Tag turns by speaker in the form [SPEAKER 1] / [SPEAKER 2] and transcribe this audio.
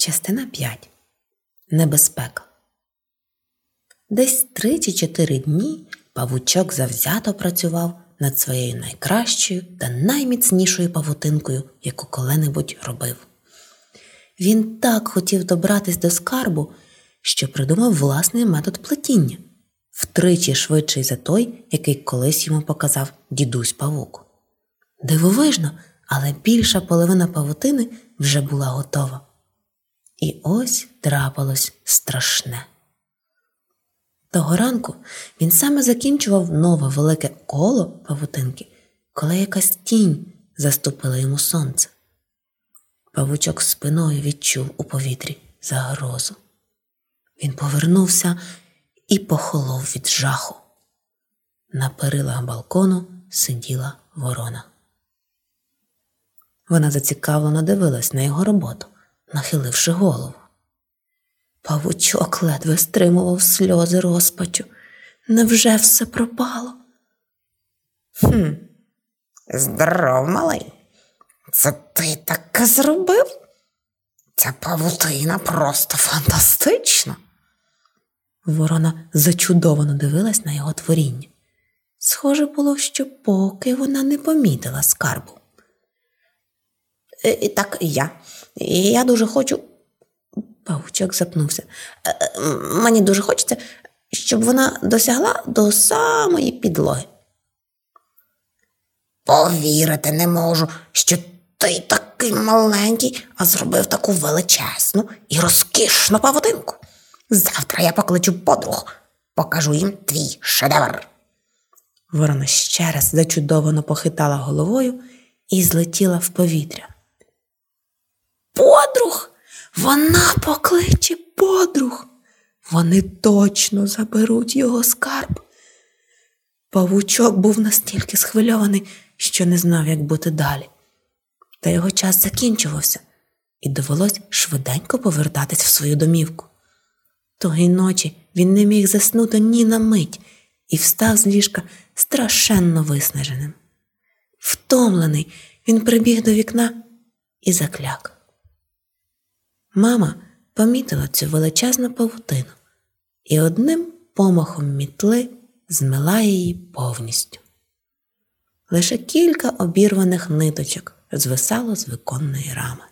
[SPEAKER 1] Частина 5. Небезпека. Десь три чи чотири дні павучок завзято працював над своєю найкращою та найміцнішою павутинкою, яку коли-небудь робив. Він так хотів добратись до скарбу, що придумав власний метод плетіння, втричі швидший за той, який колись йому показав дідусь павук. Дивовижно, але більша половина павутини вже була готова. І ось трапилось страшне. Того ранку він саме закінчував нове велике коло павутинки, коли якась тінь заступила йому сонце. Павучок спиною відчув у повітрі загрозу. Він повернувся і похолов від жаху. На перилах балкону сиділа ворона. Вона зацікавлено дивилась на його роботу, нахиливши голову. Павучок ледве стримував сльози розпачу. Невже все пропало?
[SPEAKER 2] Хм, здоров, малий. Це ти таке зробив? Ця павутина просто фантастична.
[SPEAKER 1] Ворона зачудовано дивилась на його творіння. Схоже було, що поки вона не помітила скарбу.
[SPEAKER 2] «Е, І так я. Я дуже хочу.
[SPEAKER 1] Павучок запнувся.
[SPEAKER 2] Е, е, Мені дуже хочеться, щоб вона досягла до самої підлоги. Повірити не можу, що ти такий маленький, а зробив таку величезну і розкішну павутинку. Завтра я покличу подруг, покажу їм твій шедевр.
[SPEAKER 1] Ворона ще раз зачудовано похитала головою і злетіла в повітря. Подруг! Вона покличе подруг. Вони точно заберуть його скарб. Павучок був настільки схвильований, що не знав, як бути далі. Та його час закінчувався, і довелось швиденько повертатись в свою домівку. Тої ночі він не міг заснути ні на мить і встав з ліжка страшенно виснаженим. Втомлений, він прибіг до вікна і закляк. Мама помітила цю величезну павутину і одним помахом мітли змила її повністю. Лише кілька обірваних ниточок звисало з виконної рами.